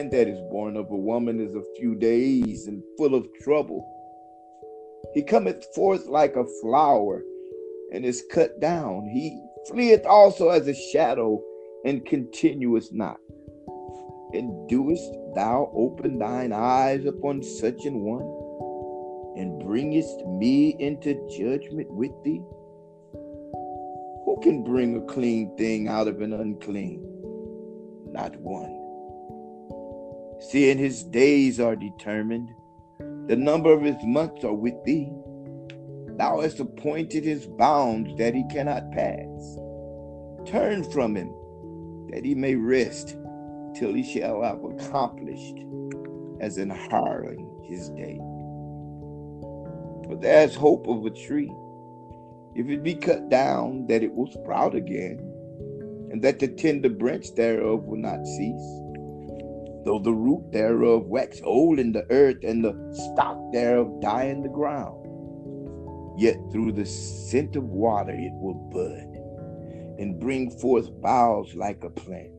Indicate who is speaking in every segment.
Speaker 1: man that is born of a woman is a few days and full of trouble. He cometh forth like a flower and is cut down. He fleeth also as a shadow and continueth not. And doest thou open thine eyes upon such an one, and bringest me into judgment with thee? Who can bring a clean thing out of an unclean? Not one. Seeing his days are determined, the number of his months are with thee. Thou hast appointed his bounds that he cannot pass. Turn from him, that he may rest till he shall have accomplished as an hireling his day. But there's hope of a tree. If it be cut down, that it will sprout again, and that the tender branch thereof will not cease. Though the root thereof wax old in the earth, and the stock thereof die in the ground, yet through the scent of water it will bud and bring forth boughs like a plant.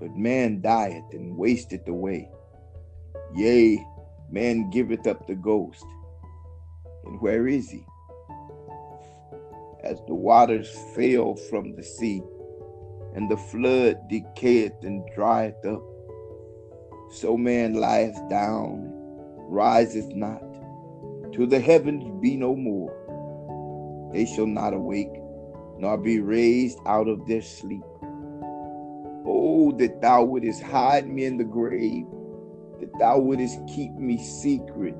Speaker 1: But man dieth and wasteth away. Yea, man giveth up the ghost. And where is he? As the waters fail from the sea, and the flood decayeth and drieth up, so man lieth down, riseth not, till the heavens be no more. They shall not awake, nor be raised out of their sleep. Oh, that thou wouldest hide me in the grave, that thou wouldest keep me secret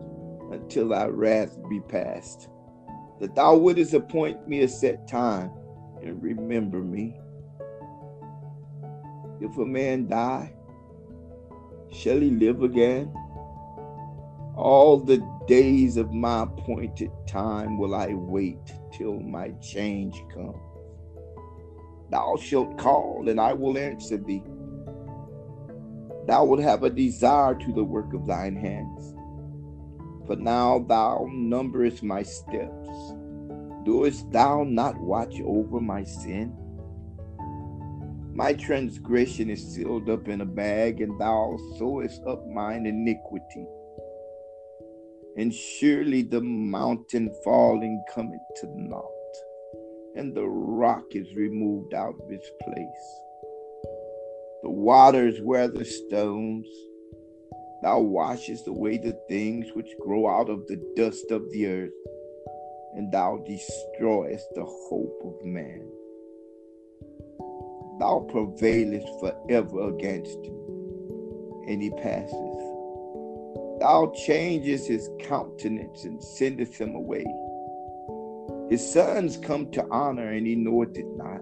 Speaker 1: until thy wrath be past, that thou wouldest appoint me a set time and remember me. If a man die, shall he live again? All the days of my appointed time will I wait till my change come. Thou shalt call, and I will answer thee. Thou wilt have a desire to the work of thine hands. For now thou numberest my steps. Doest thou not watch over my sin? My transgression is sealed up in a bag, and thou sewest up mine iniquity. And surely the mountain falling cometh to naught, and the rock is removed out of its place. The waters wear the stones. Thou washest away the things which grow out of the dust of the earth, and thou destroyest the hope of man. Thou prevailest forever against him, and he passes. Thou changest his countenance and sendest him away. His sons come to honor, and he knoweth it not.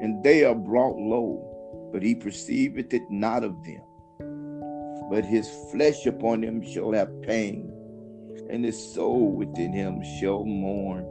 Speaker 1: And they are brought low, but he perceiveth it not of them. But his flesh upon him shall have pain, and his soul within him shall mourn.